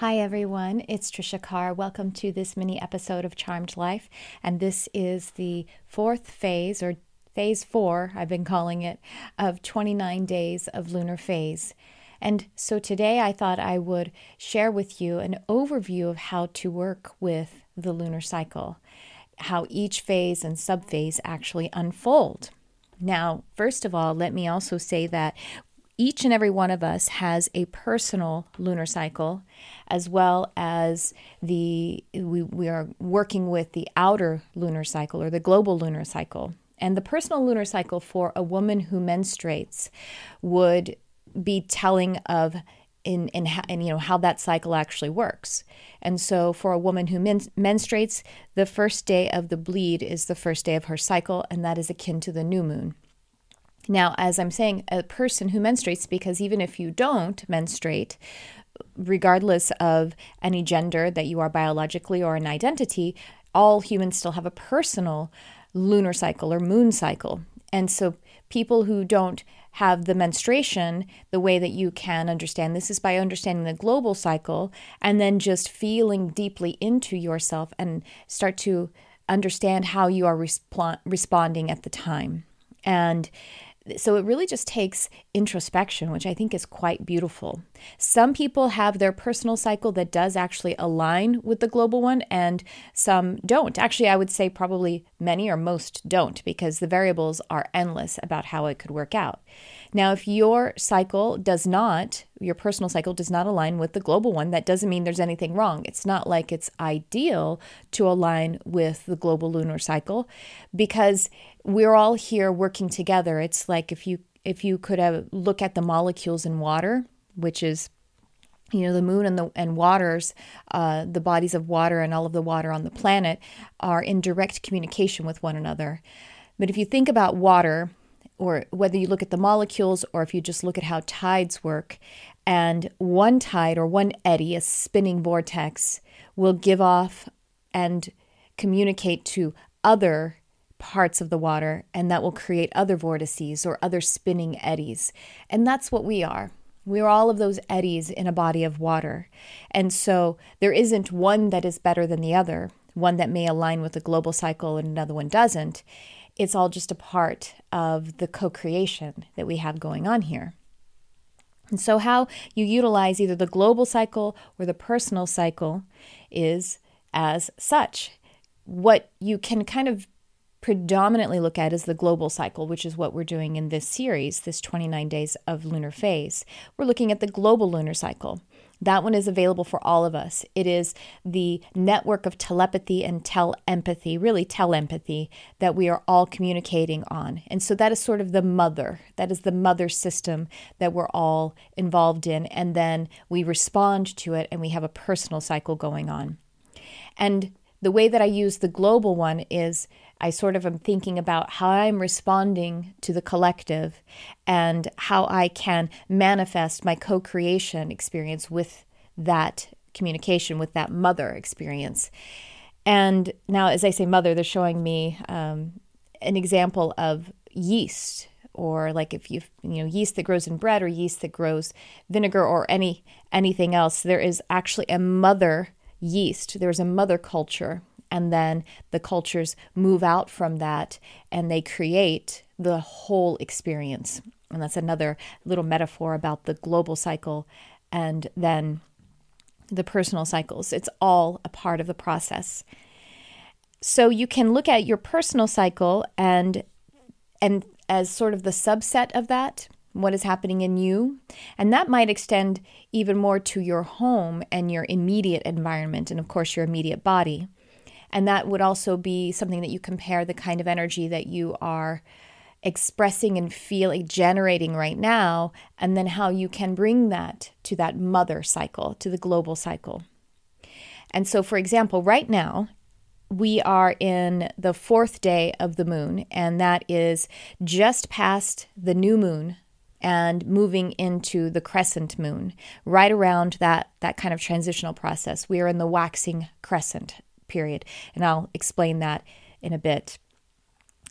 Hi, everyone. It's Trisha Carr. Welcome to this mini episode of Charmed Life. And this is the fourth phase, or phase four, I've been calling it, of 29 days of lunar phase. And so today I thought I would share with you an overview of how to work with the lunar cycle, how each phase and subphase actually unfold. Now, first of all, let me also say that each and every one of us has a personal lunar cycle as well as the we, we are working with the outer lunar cycle or the global lunar cycle and the personal lunar cycle for a woman who menstruates would be telling of in in, you know how that cycle actually works. And so for a woman who men, menstruates, the first day of the bleed is the first day of her cycle and that is akin to the new moon. Now, as I'm saying, a person who menstruates, because even if you don't menstruate, regardless of any gender that you are biologically or an identity, all humans still have a personal lunar cycle or moon cycle. And so people who don't have the menstruation, the way that you can understand this is by understanding the global cycle and then just feeling deeply into yourself and start to understand how you are resp- responding at the time. And so it really just takes introspection, which I think is quite beautiful. Some people have their personal cycle that does actually align with the global one, and some don't. Actually, I would say probably many or most don't because the variables are endless about how it could work out. Now, if your cycle does not, your personal cycle does not align with the global one, that doesn't mean there's anything wrong. It's not like it's ideal to align with the global lunar cycle because we're all here working together. It's like if you if you could have look at the molecules in water, which is you know the moon and the and waters uh, the bodies of water and all of the water on the planet are in direct communication with one another but if you think about water or whether you look at the molecules or if you just look at how tides work, and one tide or one eddy, a spinning vortex, will give off and communicate to other parts of the water, and that will create other vortices or other spinning eddies. And that's what we are. We are all of those eddies in a body of water. And so there isn't one that is better than the other, one that may align with the global cycle and another one doesn't it's all just a part of the co creation that we have going on here. And so, how you utilize either the global cycle or the personal cycle is as such. What you can kind of predominantly look at is the global cycle, which is what we're doing in this series, this 29 days of lunar phase. We're looking at the global lunar cycle. That one is available for all of us. It is the network of telepathy and telepathy, really telepathy, that we are all communicating on. And so that is sort of the mother. That is the mother system that we're all involved in. And then we respond to it and we have a personal cycle going on. And the way that I use the global one is I sort of am thinking about how I'm responding to the collective and how I can manifest my co creation experience with that communication, with that mother experience. And now, as I say mother, they're showing me um, an example of yeast or like if you you know yeast that grows in bread or yeast that grows vinegar or any anything else there is actually a mother yeast there's a mother culture and then the cultures move out from that and they create the whole experience. And that's another little metaphor about the global cycle and then the personal cycles. It's all a part of the process. So you can look at your personal cycle and and as sort of the subset of that, what is happening in you. And that might extend even more to your home and your immediate environment and of course your immediate body. And that would also be something that you compare the kind of energy that you are expressing and feeling, generating right now, and then how you can bring that to that mother cycle, to the global cycle. And so, for example, right now, we are in the fourth day of the moon, and that is just past the new moon and moving into the crescent moon, right around that, that kind of transitional process. We are in the waxing crescent period. And I'll explain that in a bit.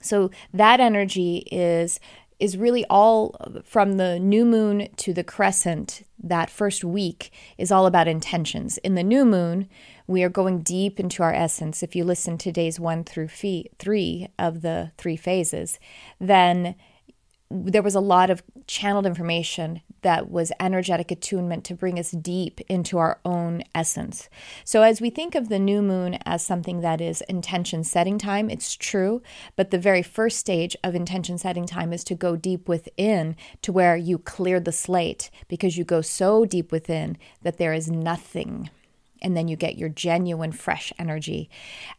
So that energy is is really all from the new moon to the crescent. That first week is all about intentions. In the new moon, we are going deep into our essence. If you listen to days one through fee- three of the three phases, then there was a lot of channeled information that was energetic attunement to bring us deep into our own essence. So, as we think of the new moon as something that is intention setting time, it's true, but the very first stage of intention setting time is to go deep within to where you clear the slate because you go so deep within that there is nothing. And then you get your genuine, fresh energy.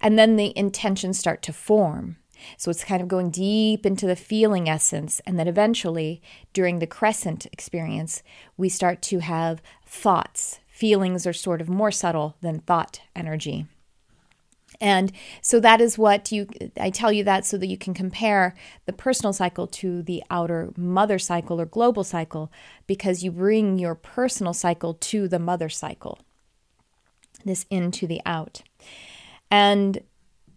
And then the intentions start to form. So it's kind of going deep into the feeling essence. And then eventually, during the crescent experience, we start to have thoughts. Feelings are sort of more subtle than thought energy. And so that is what you, I tell you that so that you can compare the personal cycle to the outer mother cycle or global cycle, because you bring your personal cycle to the mother cycle, this into the out. And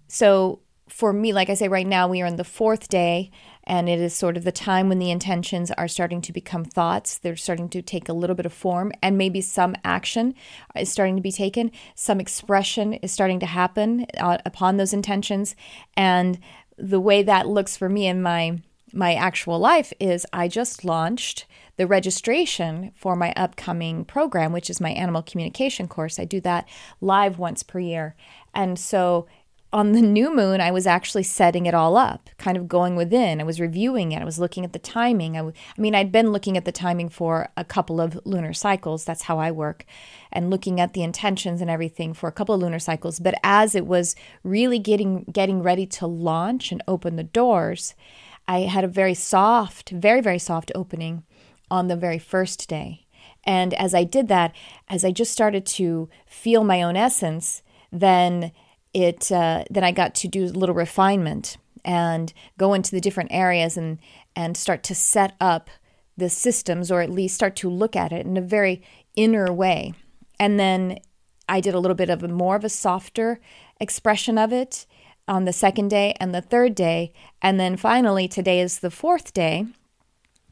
so for me, like I say, right now we are in the fourth day, and it is sort of the time when the intentions are starting to become thoughts. They're starting to take a little bit of form, and maybe some action is starting to be taken. Some expression is starting to happen uh, upon those intentions, and the way that looks for me in my my actual life is I just launched the registration for my upcoming program, which is my animal communication course. I do that live once per year. And so on the new moon, I was actually setting it all up, kind of going within. I was reviewing it. I was looking at the timing. I, w- I mean, I'd been looking at the timing for a couple of lunar cycles. That's how I work, and looking at the intentions and everything for a couple of lunar cycles. But as it was really getting getting ready to launch and open the doors, I had a very soft, very very soft opening on the very first day. And as I did that, as I just started to feel my own essence, then it uh, then I got to do a little refinement and go into the different areas and and start to set up the systems or at least start to look at it in a very inner way. And then I did a little bit of a more of a softer expression of it on the second day and the third day. And then finally, today is the fourth day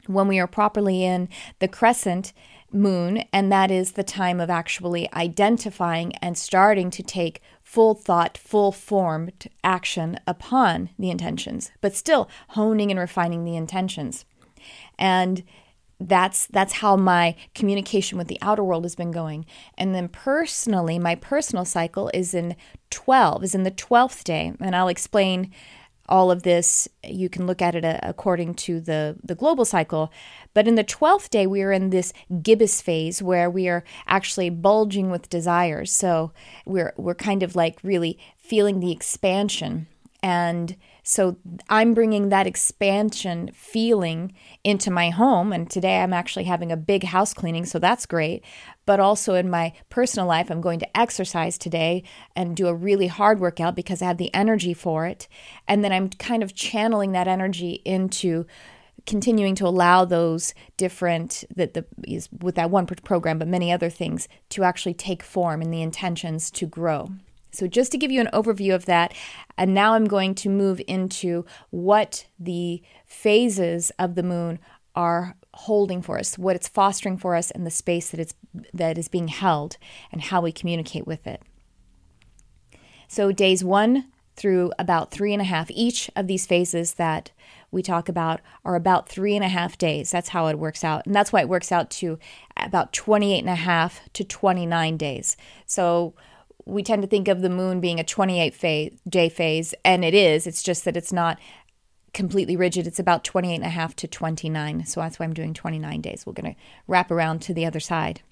when we are properly in the crescent moon, and that is the time of actually identifying and starting to take full thought, full formed action upon the intentions, but still honing and refining the intentions. And that's that's how my communication with the outer world has been going. And then personally, my personal cycle is in 12, is in the 12th day, and I'll explain all of this. You can look at it uh, according to the, the global cycle. But in the 12th day, we are in this gibbous phase where we are actually bulging with desires. So we're, we're kind of like really feeling the expansion. And so I'm bringing that expansion feeling into my home. And today I'm actually having a big house cleaning, so that's great. But also in my personal life, I'm going to exercise today and do a really hard workout because I have the energy for it. And then I'm kind of channeling that energy into continuing to allow those different that the with that one program but many other things to actually take form and the intentions to grow so, just to give you an overview of that, and now I'm going to move into what the phases of the moon are holding for us, what it's fostering for us, and the space that it's that is being held, and how we communicate with it. So, days one through about three and a half, each of these phases that we talk about are about three and a half days. That's how it works out. And that's why it works out to about 28 and a half to 29 days. So we tend to think of the moon being a 28 phase, day phase, and it is. It's just that it's not completely rigid. It's about 28 and a half to 29. So that's why I'm doing 29 days. We're going to wrap around to the other side.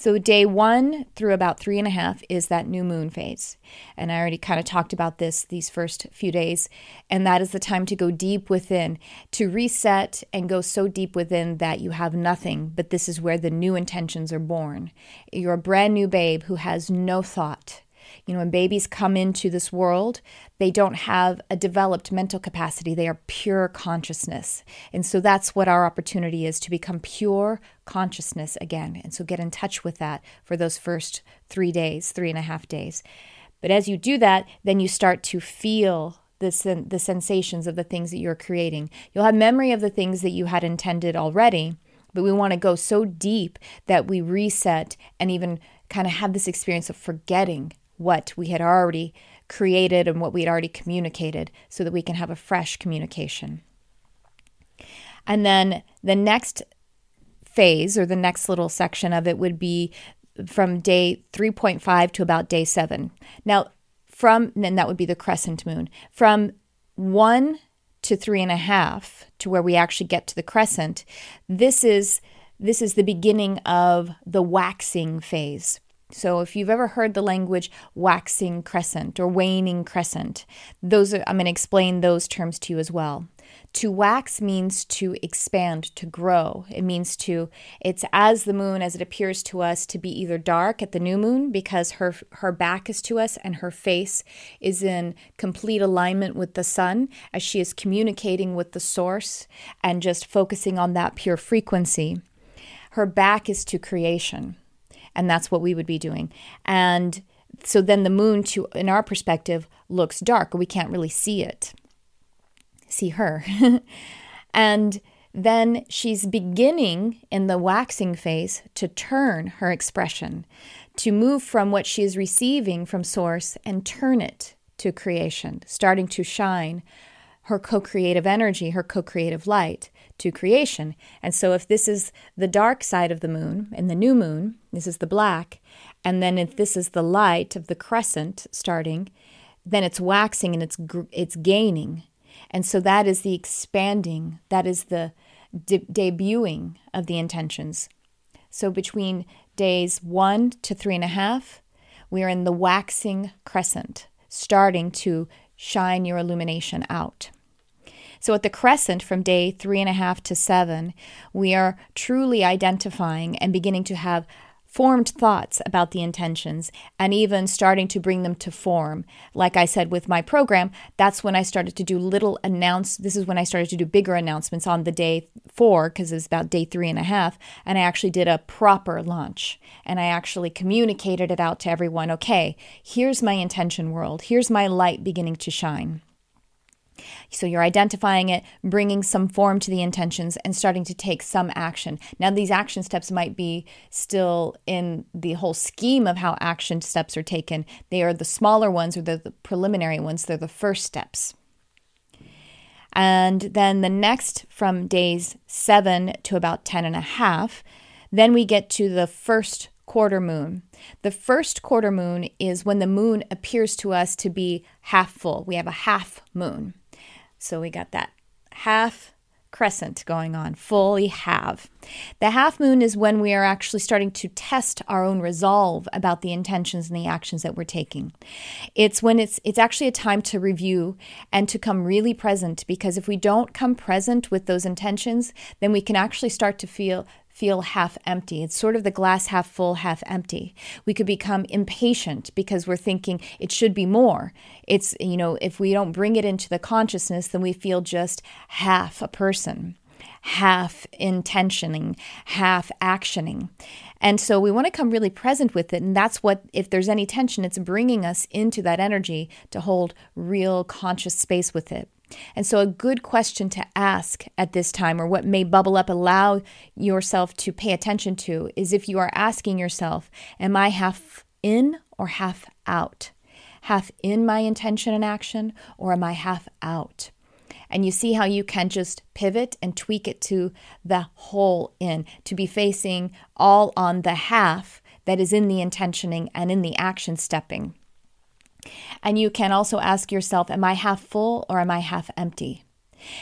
So, day one through about three and a half is that new moon phase. And I already kind of talked about this these first few days. And that is the time to go deep within, to reset and go so deep within that you have nothing. But this is where the new intentions are born. You're a brand new babe who has no thought you know, when babies come into this world, they don't have a developed mental capacity. They are pure consciousness. And so that's what our opportunity is to become pure consciousness again. And so get in touch with that for those first three days, three and a half days. But as you do that, then you start to feel the, sen- the sensations of the things that you're creating. You'll have memory of the things that you had intended already, but we want to go so deep that we reset and even kind of have this experience of forgetting what we had already created and what we had already communicated so that we can have a fresh communication. And then the next phase or the next little section of it would be from day 3.5 to about day 7. Now, from, then that would be the crescent moon. From 1 to three and a half to where we actually get to the crescent, this is this is the beginning of the waxing phase. So if you've ever heard the language waxing crescent or waning crescent, those are, I'm going to explain those terms to you as well. To wax means to expand, to grow. It means to, it's as the moon, as it appears to us, to be either dark at the new moon because her, her back is to us and her face is in complete alignment with the sun as she is communicating with the source and just focusing on that pure frequency. Her back is to creation and that's what we would be doing. And so then the moon, to in our perspective, looks dark. We can't really see it, see her. and then she's beginning in the waxing phase to turn her expression, to move from what she is receiving from Source and turn it to creation, starting to shine her co creative energy, her co creative light to creation. And so, if this is the dark side of the moon and the new moon, this is the black, and then if this is the light of the crescent starting, then it's waxing and it's it's gaining. And so that is the expanding, that is the de- debuting of the intentions. So between days one to three and a half, we are in the waxing crescent, starting to shine your illumination out. So at the crescent from day three and a half to seven, we are truly identifying and beginning to have formed thoughts about the intentions and even starting to bring them to form. Like I said with my program, that's when I started to do little announce. This is when I started to do bigger announcements on the day four because it was about day three and a half, and I actually did a proper launch and I actually communicated it out to everyone. Okay, here's my intention world. Here's my light beginning to shine. So you're identifying it, bringing some form to the intentions, and starting to take some action. Now, these action steps might be still in the whole scheme of how action steps are taken. They are the smaller ones or the, preliminary ones, they're the first steps. And then the next from days seven to about 10 and a half, then we get to the first quarter moon. The first quarter moon is when the moon appears to us to be half full. We have a half moon. So we got that half crescent going on, fully half. The half moon is when we are actually starting to test our own resolve about the intentions and the actions that we're taking. It's when it's it's actually a time to review and to come really present because if we don't come present with those intentions, then we can actually start to feel feel half empty. It's sort of the glass half full, half empty. We could become impatient because we're thinking it should be more. It's, you know, if we don't bring it into the consciousness, then we feel just half a person, half intentioning, half actioning. And so we want to come really present with it. And that's what, if there's any tension, it's bringing us into that energy to hold real conscious space with it. And so, a good question to ask at this time, or what may bubble up, allow yourself to pay attention to, is if you are asking yourself, Am I half in or half out? Half in my intention and action, or am I half out? And you see how you can just pivot and tweak it to the whole in, to be facing all on the half that is in the intentioning and in the action stepping. And you can also ask yourself, am I half full or am I half empty?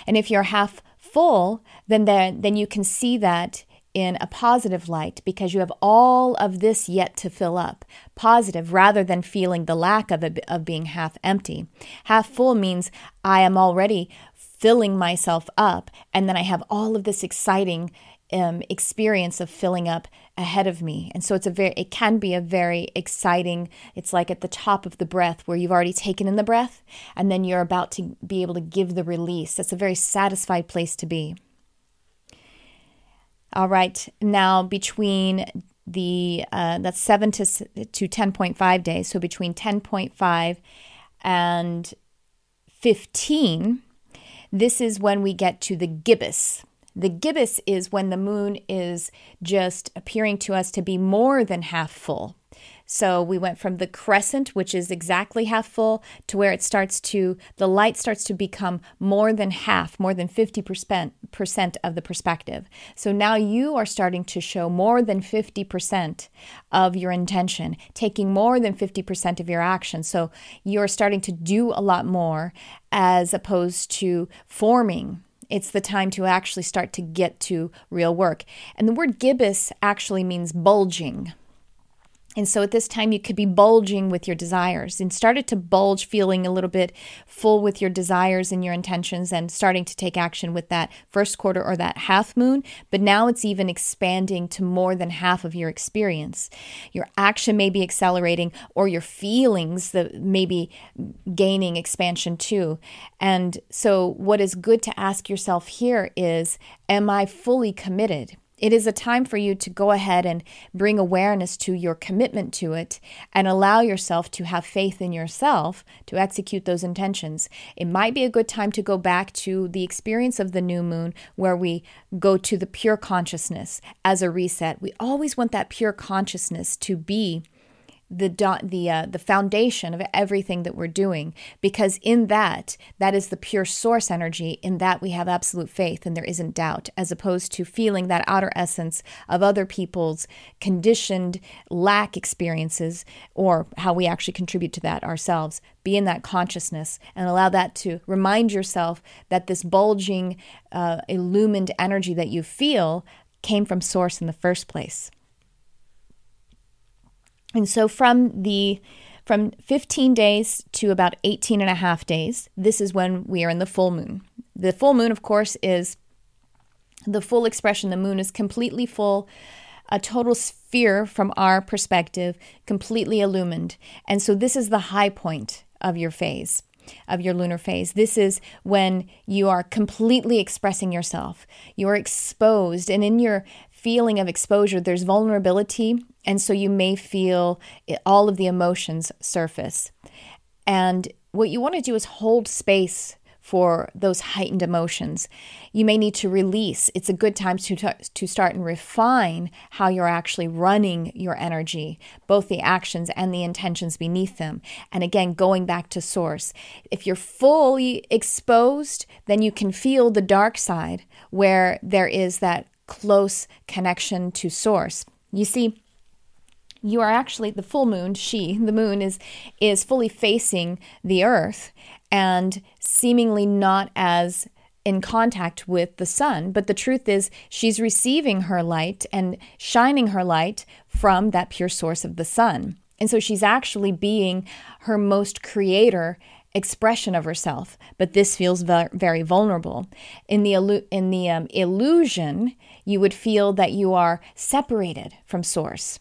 And if you're half full, then there, then you can see that in a positive light because you have all of this yet to fill up. Positive rather than feeling the lack of of being half empty. Half full means I am already filling myself up and then I have all of this exciting um, experience of filling up ahead of me. And so it's a very it can be a very exciting it's like at the top of the breath where you've already taken in the breath and then you're about to be able to give the release. That's a very satisfied place to be. All right. Now between the uh, that's 7 to to 10.5 days. So between 10.5 and 15, this is when we get to the gibbous. The gibbous is when the moon is just appearing to us to be more than half full. So we went from the crescent, which is exactly half full, to where it starts to, the light starts to become more than half, more than 50% of the perspective. So now you are starting to show more than 50% of your intention, taking more than 50% of your action. So you're starting to do a lot more as opposed to forming it's the time to actually start to get to real work. And the word gibbous actually means bulging. And so at this time, you could be bulging with your desires and started to bulge, feeling a little bit full with your desires and your intentions, and starting to take action with that first quarter or that half moon. But now it's even expanding to more than half of your experience. Your action may be accelerating, or your feelings that may be gaining expansion too. And so, what is good to ask yourself here is Am I fully committed? It is a time for you to go ahead and bring awareness to your commitment to it and allow yourself to have faith in yourself to execute those intentions. It might be a good time to go back to the experience of the new moon where we go to the pure consciousness as a reset. We always want that pure consciousness to be the the uh, the foundation of everything that we're doing because in that that is the pure source energy in that we have absolute faith and there isn't doubt as opposed to feeling that outer essence of other people's conditioned lack experiences or how we actually contribute to that ourselves. Be in that consciousness and allow that to remind yourself that this bulging uh, illumined energy that you feel came from source in the first place and so from the from 15 days to about 18 and a half days, this is when we are in the full moon. The full moon, of course, is the full expression. The moon is completely full, a total sphere from our perspective, completely illumined. And so this is the high point of your phase of your lunar phase. This is when you are completely expressing yourself. You are exposed, and in your feeling of exposure, there's vulnerability and so you may feel all of the emotions surface. And what you want to do is hold space for those heightened emotions. You may need to release. It's a good time to, to start and refine how you're actually running your energy, both the actions and the intentions beneath them. And again, going back to source. If you're fully exposed, then you can feel the dark side where there is that close connection to source. You see, you are actually the full moon she the moon is is fully facing the earth and seemingly not as in contact with the sun. But the truth is she's receiving her light and shining her light from that pure source of the sun. And so she's actually being her most creator expression of herself. But this feels very vulnerable. In the in the um, illusion you would feel that you are separated from source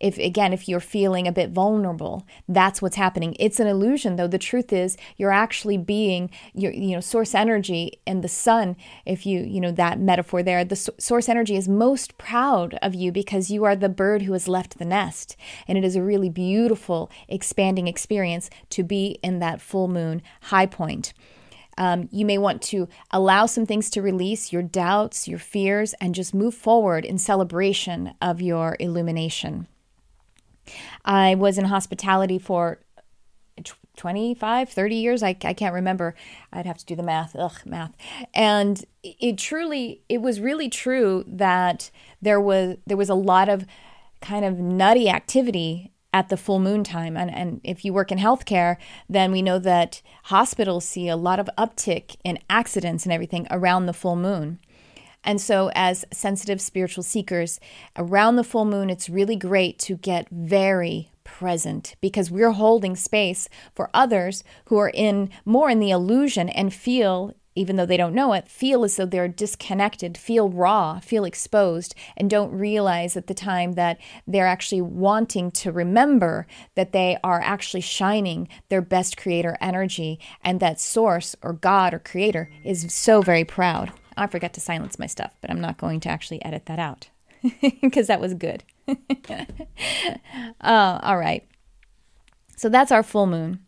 if again if you're feeling a bit vulnerable that's what's happening. It's an illusion though. The truth is you're actually being your you know source energy and the sun if you you know that metaphor there. The source energy is most proud of you because you are the bird who has left the nest. And it is a really beautiful expanding experience to be in that full moon high point. Um, you may want to allow some things to release your doubts, your fears, and just move forward in celebration of your illumination. I was in hospitality for 25, 30 years. I, I can't remember. I'd have to do the math. Ugh, math. And it truly, it was really true that there was there was a lot of kind of nutty activity at the full moon time. And, and if you work in healthcare, then we know that hospitals see a lot of uptick in accidents and everything around the full moon. And so, as sensitive spiritual seekers, around the full moon, it's really great to get very present because we're holding space for others who are in more in the illusion and feel even though they don't know it, feel as though they're disconnected, feel raw, feel exposed, and don't realize at the time that they're actually wanting to remember that they are actually shining their best creator energy and that source or God or creator is so very proud. I forgot to silence my stuff, but I'm not going to actually edit that out because that was good. uh, all right. So that's our full moon.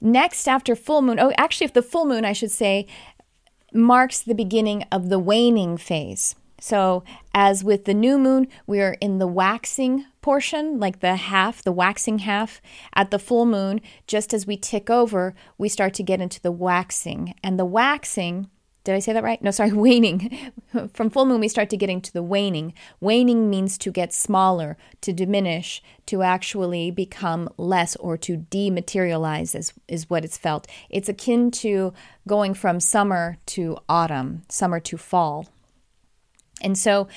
next, after full moon, oh, actually, if the full moon, I should say, marks the beginning of the waning phase. So, as with the new moon, we are in the waxing portion, like the half, the waxing half. At the full moon, just as we tick over, we start to get into the waxing. And the waxing did I say that right? No, sorry, waning. From full moon, we start to getting to the waning. Waning means to get smaller, to diminish, to actually become less, or to dematerialize, is, is what it's felt. It's akin to going from summer to autumn, summer to fall. And so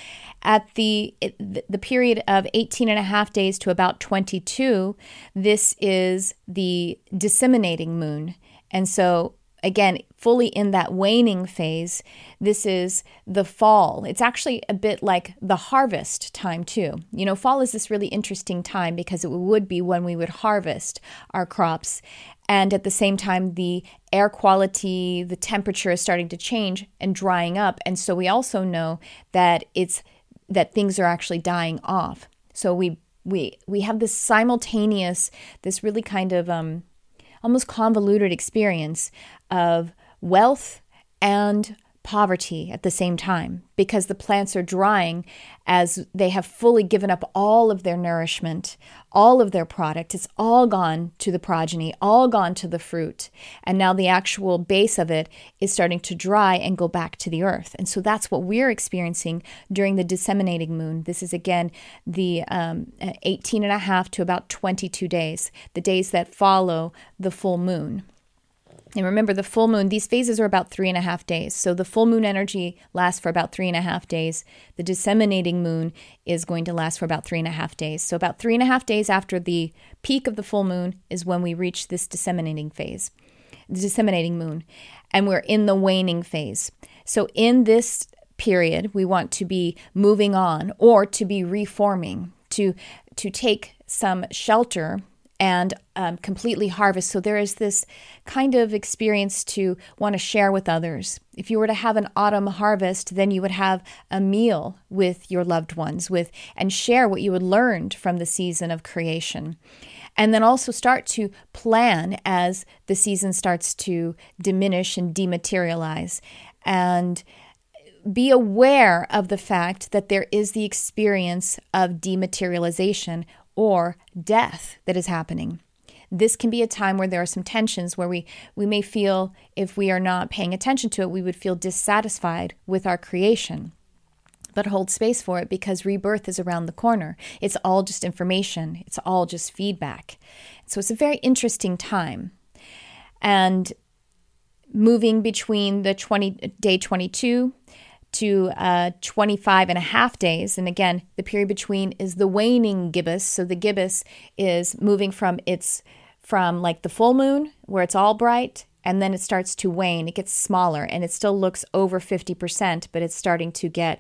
at the the period of 18 and a half days to about 22, this is the disseminating moon. And so again, fully in that waning phase. This is the fall. It's actually a bit like the harvest time, too. You know, fall is this really interesting time because it would be when we would harvest our crops. And at the same time, the air quality, the temperature is starting to change and drying up. And so we also know that it's that things are actually dying off. So we we we have this simultaneous, this really kind of um, almost convoluted experience of wealth and poverty at the same time because the plants are drying as they have fully given up all of their nourishment, all of their product. It's all gone to the progeny, all gone to the fruit. And now the actual base of it is starting to dry and go back to the earth. And so that's what we're experiencing during the disseminating moon. This is again the um, 18 and a half to about 22 days, the days that follow the full moon. And remember, the full moon, these phases are about three and a half days. So the full moon energy lasts for about three and a half days. The disseminating moon is going to last for about three and a half days. So, about three and a half days after the peak of the full moon is when we reach this disseminating phase, the disseminating moon. And we're in the waning phase. So, in this period, we want to be moving on or to be reforming, to, to take some shelter and um, completely harvest. So there is this kind of experience to want to share with others. If you were to have an autumn harvest, then you would have a meal with your loved ones with and share what you had learned from the season of creation. And then also start to plan as the season starts to diminish and dematerialize. And be aware of the fact that there is the experience of dematerialization or death that is happening. This can be a time where there are some tensions where we, we may feel, if we are not paying attention to it, we would feel dissatisfied with our creation. But hold space for it because rebirth is around the corner. It's all just information, it's all just feedback. So it's a very interesting time. And moving between the 20 day 22 to uh, 25 and a half days. And again, the period between is the waning gibbous. So the gibbous is moving from its from like the full moon where it's all bright and then it starts to wane. It gets smaller and it still looks over 50%, but it's starting to get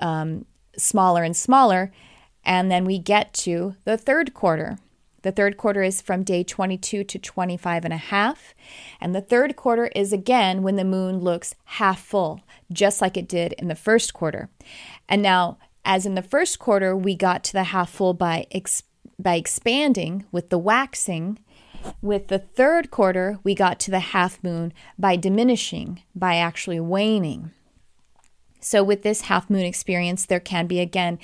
um, smaller and smaller. And then we get to the third quarter. The third quarter is from day 22 to 25 and a half. And the third quarter is again when the moon looks half full, just like it did in the first quarter. And now, as in the first quarter, we got to the half full by, ex- by expanding with the waxing. With the third quarter, we got to the half moon by diminishing, by actually waning. So, with this half moon experience, there can be again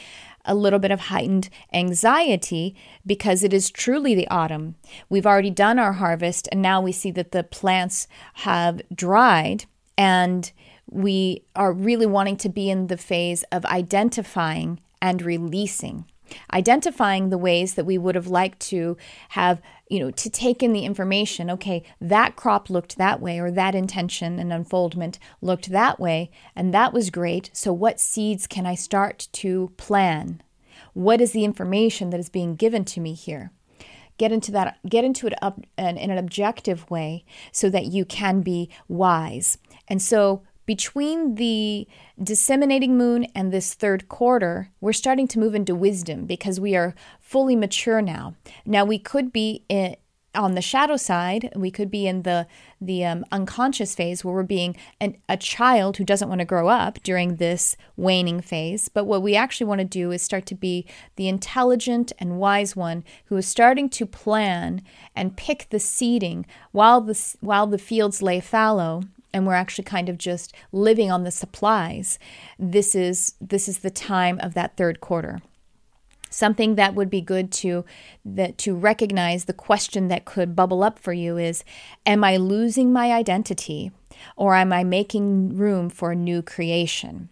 a little bit of heightened anxiety because it is truly the autumn. We've already done our harvest, and now we see that the plants have dried, and we are really wanting to be in the phase of identifying and releasing identifying the ways that we would have liked to have, you know, to take in the information. Okay, that crop looked that way, or that intention and unfoldment looked that way, and that was great. So, what seeds can I start to plan? What is the information that is being given to me here? Get into that, get into it up in an objective way so that you can be wise. And so, between the disseminating moon and this third quarter, we're starting to move into wisdom because we are fully mature now. Now, we could be in, on the shadow side, we could be in the the um, unconscious phase where we're being an, a child who doesn't want to grow up during this waning phase. But what we actually want to do is start to be the intelligent and wise one who is starting to plan and pick the seeding while the while the fields lay fallow and we're actually kind of just living on the supplies. This is this is the time of that third quarter something that would be good to that to recognize the question that could bubble up for you is am i losing my identity or am i making room for a new creation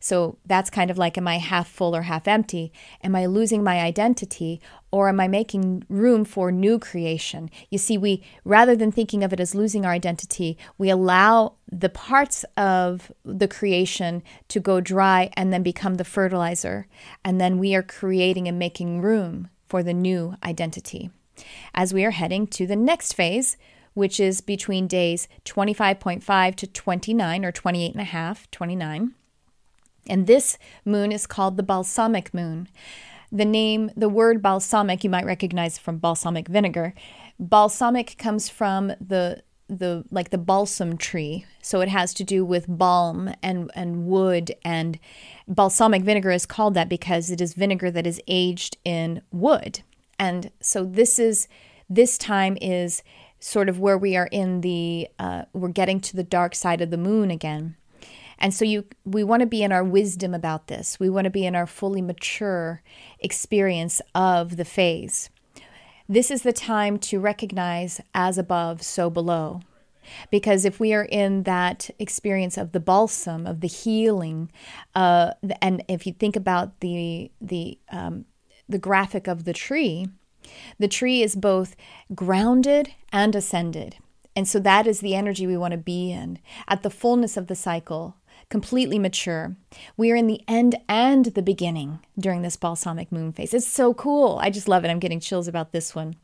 so that's kind of like, am I half full or half empty? Am I losing my identity or am I making room for new creation? You see, we, rather than thinking of it as losing our identity, we allow the parts of the creation to go dry and then become the fertilizer. And then we are creating and making room for the new identity. As we are heading to the next phase, which is between days 25.5 to 29 or 28 and a half, 29. And this moon is called the balsamic moon. The name, the word balsamic, you might recognize from balsamic vinegar. Balsamic comes from the the like the balsam tree so it has to do with balm and and wood and balsamic vinegar is called that because it is vinegar that is aged in wood and so this is this time is sort of where we are in the uh, we're getting to the dark side of the moon again and so you we want to be in our wisdom about this. We want to be in our fully mature experience of the phase. This is the time to recognize as above, so below. Because if we are in that experience of the balsam, of the healing, uh, and if you think about the the um, the graphic of the tree, the tree is both grounded and ascended. And so that is the energy we want to be in at the fullness of the cycle completely mature. We are in the end and the beginning during this balsamic moon phase. It's so cool. I just love it. I'm getting chills about this one.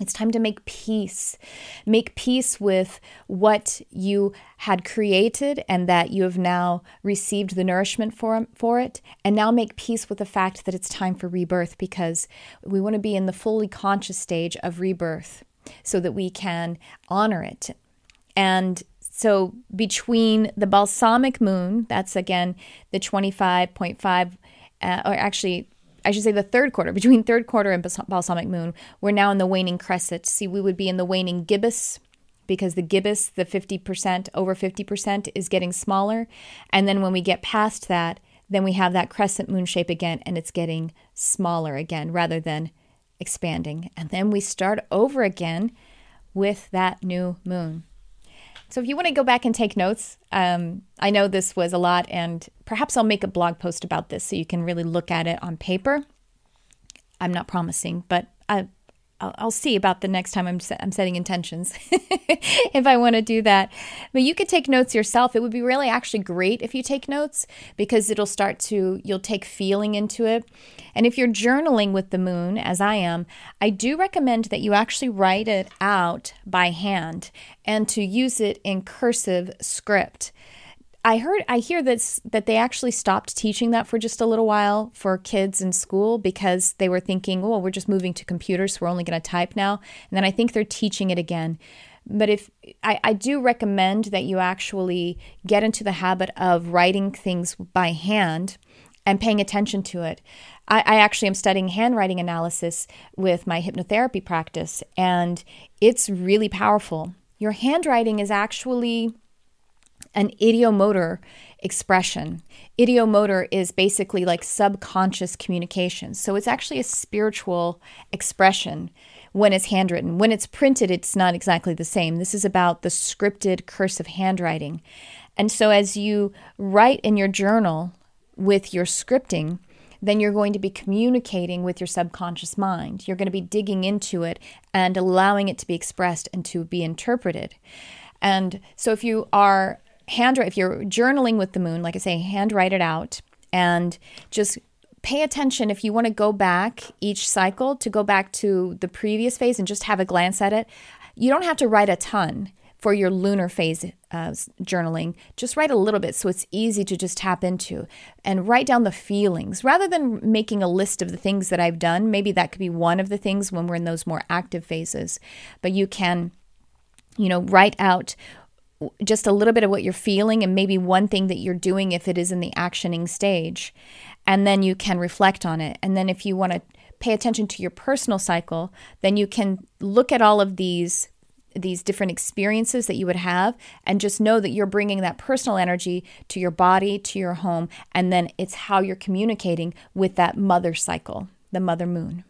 It's time to make peace. Make peace with what you had created and that you have now received the nourishment for, for it. And now make peace with the fact that it's time for rebirth because we want to be in the fully conscious stage of rebirth so that we can honor it. And so between the balsamic moon, that's again the 25.5, uh, or actually, I should say the third quarter, between third quarter and balsamic moon, we're now in the waning crescent. See, we would be in the waning gibbous because the gibbous, the 50%, over 50%, is getting smaller. And then when we get past that, then we have that crescent moon shape again, and it's getting smaller again rather than expanding. And then we start over again with that new moon. So if you want to go back and take notes, um, I know this was a lot, and perhaps I'll make a blog post about this so you can really look at it on paper. I'm not promising, but I, I'll, I'll see about the next time I'm, I'm setting intentions if I want to do that. But you could take notes yourself. It would be really actually great if you take notes because it'll start to, you'll take feeling into it. And if you're journaling with the moon, as I am, I do recommend that you actually write it out by hand and to use it in cursive script. I heard I hear this that they actually stopped teaching that for just a little while for kids in school because they were thinking, "Oh, we're just moving to computers, so we're only going to type now." And then I think they're teaching it again. But if I, I do recommend that you actually get into the habit of writing things by hand and paying attention to it. I, I actually am studying handwriting analysis with my hypnotherapy practice, and it's really powerful. Your handwriting is actually an ideomotor expression. Ideomotor is basically like subconscious communication. So it's actually a spiritual expression when it's handwritten. When it's printed, it's not exactly the same. This is about the scripted cursive handwriting. And so as you write in your journal with your scripting, then you're going to be communicating with your subconscious mind. You're going to be digging into it and allowing it to be expressed and to be interpreted. And so if you are handwrite if you're journaling with the moon like i say handwrite it out and just pay attention if you want to go back each cycle to go back to the previous phase and just have a glance at it. You don't have to write a ton for your lunar phase uh, journaling, just write a little bit so it's easy to just tap into and write down the feelings. Rather than making a list of the things that I've done. Maybe that could be one of the things when we're in those more active phases, but you can, you know, write out just a little bit of what you're feeling and maybe one thing that you're doing if it is in the actioning stage. And then you can reflect on it. And then if you want to pay attention to your personal cycle, then you can look at all of these these different experiences that you would have and just know that you're bringing that personal energy to your body, to your home, and then it's how you're communicating with that mother cycle, the mother moon.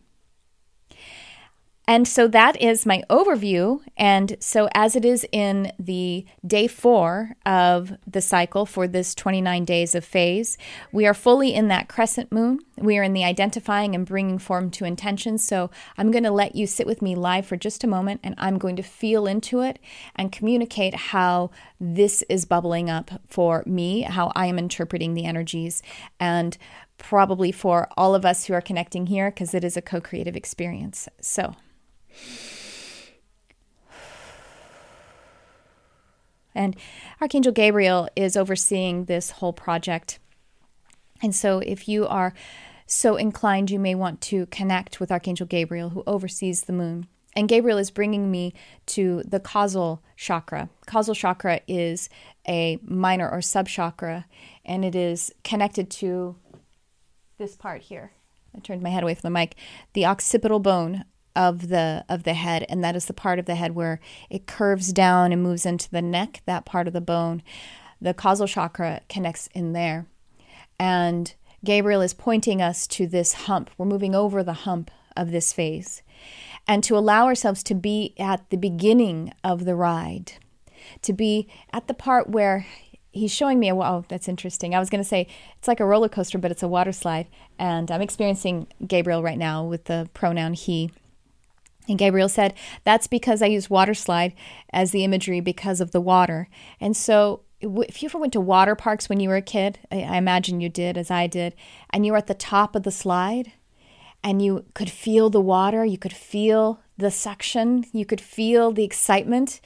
And so that is my overview. And so, as it is in the day four of the cycle for this 29 days of phase, we are fully in that crescent moon. We are in the identifying and bringing form to intention. So, I'm going to let you sit with me live for just a moment and I'm going to feel into it and communicate how this is bubbling up for me, how I am interpreting the energies, and probably for all of us who are connecting here because it is a co creative experience. So, and Archangel Gabriel is overseeing this whole project. And so, if you are so inclined, you may want to connect with Archangel Gabriel, who oversees the moon. And Gabriel is bringing me to the causal chakra. Causal chakra is a minor or subchakra, and it is connected to this part here. I turned my head away from the mic. The occipital bone of the of the head and that is the part of the head where it curves down and moves into the neck that part of the bone. The causal chakra connects in there. And gabriel is pointing us to this hump. We're moving over the hump of this phase. And to allow ourselves to be at the beginning of the ride to be at the part where he's showing me a oh that's interesting. I was going to say it's like a roller coaster but it's a water slide. And i'm experiencing gabriel right now with the pronoun he and Gabriel said, That's because I use water slide as the imagery because of the water. And so, if you ever went to water parks when you were a kid, I imagine you did, as I did, and you were at the top of the slide and you could feel the water, you could feel the suction, you could feel the excitement,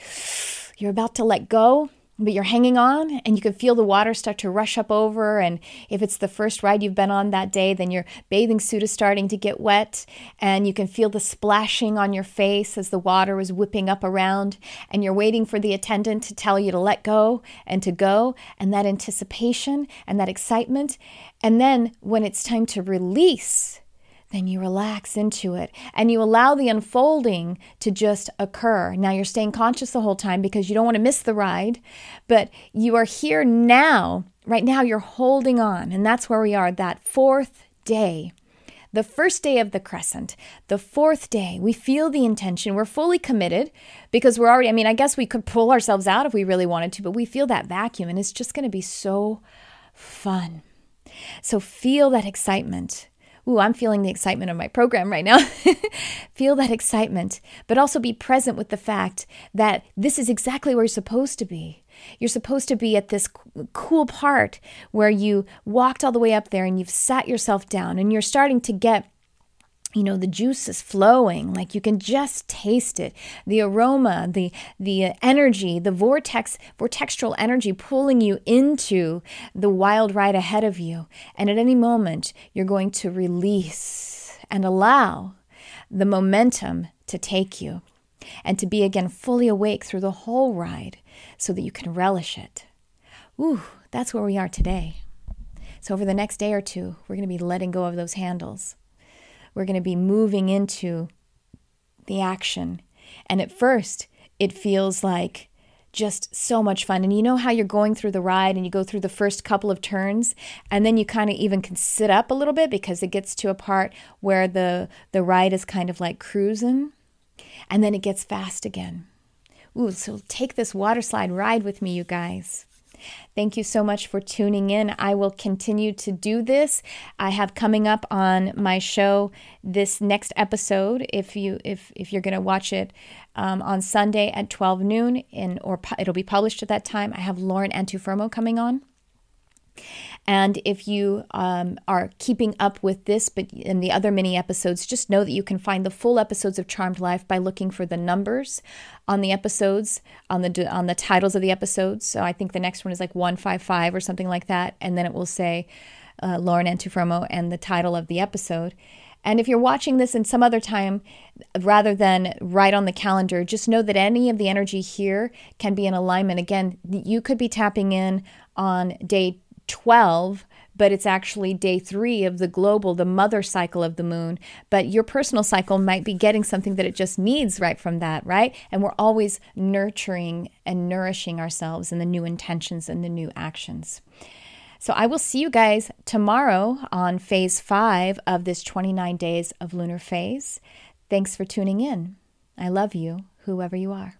you're about to let go but you're hanging on and you can feel the water start to rush up over. And if it's the first ride you've been on that day then your bathing suit is starting to get wet and you can feel the splashing on your face as the water is whipping up around. And you're waiting for the attendant to tell you to let go and to go and that anticipation and that excitement. And then when it's time to release then you relax into it and you allow the unfolding to just occur. Now you're staying conscious the whole time because you don't want to miss the ride, but you are here now. Right now, you're holding on, and that's where we are, that fourth day. The first day of the crescent, the fourth day, we feel the intention. We're fully committed because we're already, I mean, I guess we could pull ourselves out if we really wanted to, but we feel that vacuum and it's just going to be so fun. So feel that excitement. Ooh, I'm feeling the excitement of my program right now. Feel that excitement, but also be present with the fact that this is exactly where you're supposed to be. You're supposed to be at this cool part where you walked all the way up there and you've sat yourself down and you're starting to get you know the juice is flowing like you can just taste it. The aroma the the uh, energy the vortex vortextral energy pulling you into the wild ride ahead of you. And at any moment you're going to release and allow the momentum to take you and to be again fully awake through the whole ride so that you can relish it. Ooh that's where we are today. So over the next day or two we're going to be letting go of those handles we're going to be moving into the action. And at first, it feels like just so much fun. And you know how you're going through the ride and you go through the first couple of turns and then you kind of even can sit up a little bit because it gets to a part where the the ride is kind of like cruising and then it gets fast again. Ooh, so take this water slide ride with me, you guys. Thank you so much for tuning in. I will continue to do this. I have coming up on my show this next episode. If you if if you're going to watch it um, on Sunday at 12 noon, in or pu- it'll be published at that time. I have Lauren Antuofermo coming on. And if you um, are keeping up with this, but in the other mini episodes, just know that you can find the full episodes of Charmed Life by looking for the numbers on the episodes, on the on the titles of the episodes. So I think the next one is like one five five or something like that, and then it will say uh, Lauren Antuofermo and the title of the episode. And if you're watching this in some other time, rather than right on the calendar, just know that any of the energy here can be in alignment. Again, you could be tapping in on day 12 but it's actually day three of the global, the mother cycle of the moon. But your personal cycle might be getting something that it just needs right from that, right? And we're always nurturing and nourishing ourselves in the new intentions and the new actions. So I will see you guys tomorrow on phase five of this 29 days of lunar phase. Thanks for tuning in. I love you, whoever you are.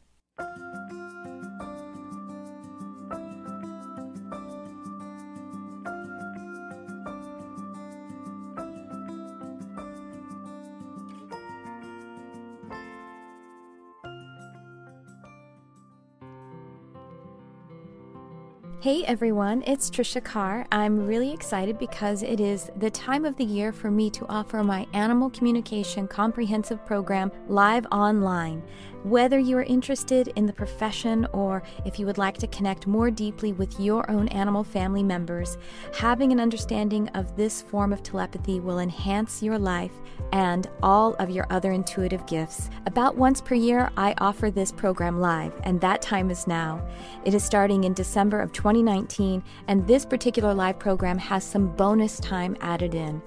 Hey everyone, it's Trisha Carr. I'm really excited because it is the time of the year for me to offer my Animal Communication Comprehensive Program live online. Whether you are interested in the profession or if you would like to connect more deeply with your own animal family members, having an understanding of this form of telepathy will enhance your life and all of your other intuitive gifts. About once per year, I offer this program live, and that time is now. It is starting in December of 2019, and this particular live program has some bonus time added in.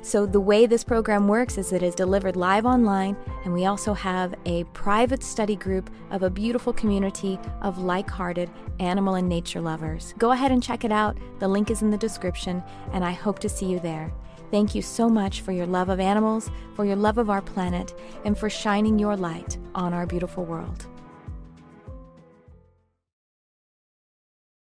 So, the way this program works is it is delivered live online, and we also have a private study group of a beautiful community of like hearted animal and nature lovers. Go ahead and check it out. The link is in the description, and I hope to see you there. Thank you so much for your love of animals, for your love of our planet, and for shining your light on our beautiful world.